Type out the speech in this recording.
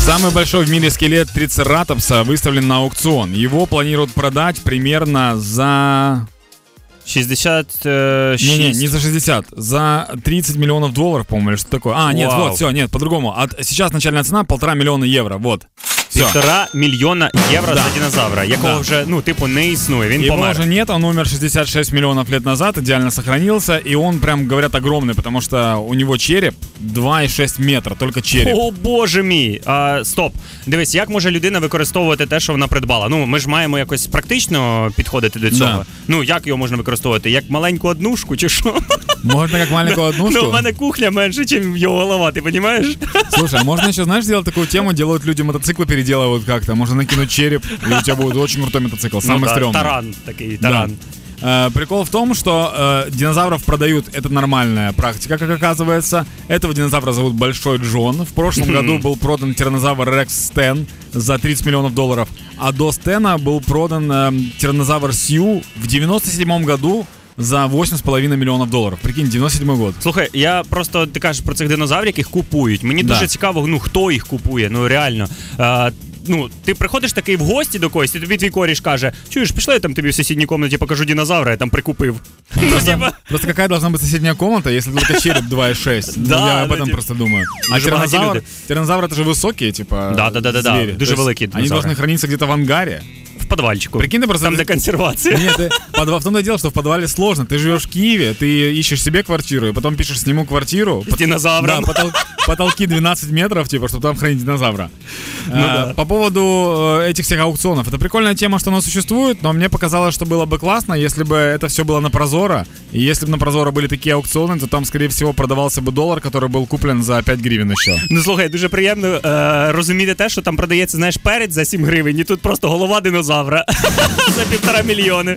Самый большой в мире скелет трицератопса выставлен на аукцион. Его планируют продать примерно за... 66. Не-не, не за 60, за 30 миллионов долларов, по-моему, или что такое. А, нет, Вау. вот, все, нет, по-другому. От, сейчас начальная цена полтора миллиона евро, вот. Все. Півтора мільйона євро Да. за динозавра, якого Да. вже, ну, типу, не існує. Він Его помер. уже нет, он умер 66 миллионов лет назад, идеально сохранился, и он прям, говорят, огромный, потому что у него череп 2,6 метра, только череп. О боже мій! А, стоп. Дивись, як може людина використовувати те, що вона придбала? Ну, ми ж маємо якось практично підходити до цього. Да. Ну, як його можна використовувати? Як маленьку однушку чи що? Можно как маленькую однушку? Ну, у мене кухня менше, ніж його голова, ти розумієш? Слушай, а можно еще, знаешь, сделать такую тему, делают люди мотоциклы, переделывают как-то. Можно накинуть череп, и у тебя будет очень крутой мотоцикл, самый ну, да, стрёмный. Таран такий, Да. таран. Э, прикол в том, что э, динозавров продают, это нормальная практика, как оказывается. Этого динозавра зовут Большой Джон. В прошлом году был продан тираннозавр Рекс Стен за 30 миллионов долларов, а до Стена был продан э, тираннозавр Сью в 97 году за 8,5 миллионов долларов. Прикинь, 97 год. Слухай, я просто ти кажеш про цих динозаврів, яких купують. Мені Да. дуже цікаво, ну хто їх купує, ну реально. А, ну, ти приходиш такий в гості до когось, і тобі твій коріш каже: чуєш, пішли я там тобі в сусідній кімнаті покажу динозавра, я там прикупив. Ну, типа, Просто какая должна быть соседняя комната, если только череп 2,6? Ну, Да, я об ну, этом типа, просто думаю. А дуже багаті тираннозавр, люди. тираннозавр это же высокие, типа, Да, да, да, да, да, звери. дуже То есть великі Они динозаври. должны храниться где-то в ангаре. в подвальчику. Прикинь, ты просто... Там, де консервація. Нет, ты, подва- в том-то и дело, что в подвале сложно. Ты живешь в Киеве, ты ищешь себе квартиру, и потом пишешь «сниму квартиру». З динозавром. Да, потол- потолки 12 метров, типа, чтобы там хранить динозавра. Ну А, да. По поводу э, этих всех аукционов. Это прикольная тема, что она существует, но мне показалось, что было бы классно, если бы это все было на Прозоро. И если бы на Прозоро были такие аукционы, то там, скорее всего, продавался бы доллар, который был куплен за 5 гривен еще. Ну слухай, дуже приємно е, розуміти те, що там продається, знаєш, перець за 7 гривень, і тут просто голова динозавра за півтора мільйони.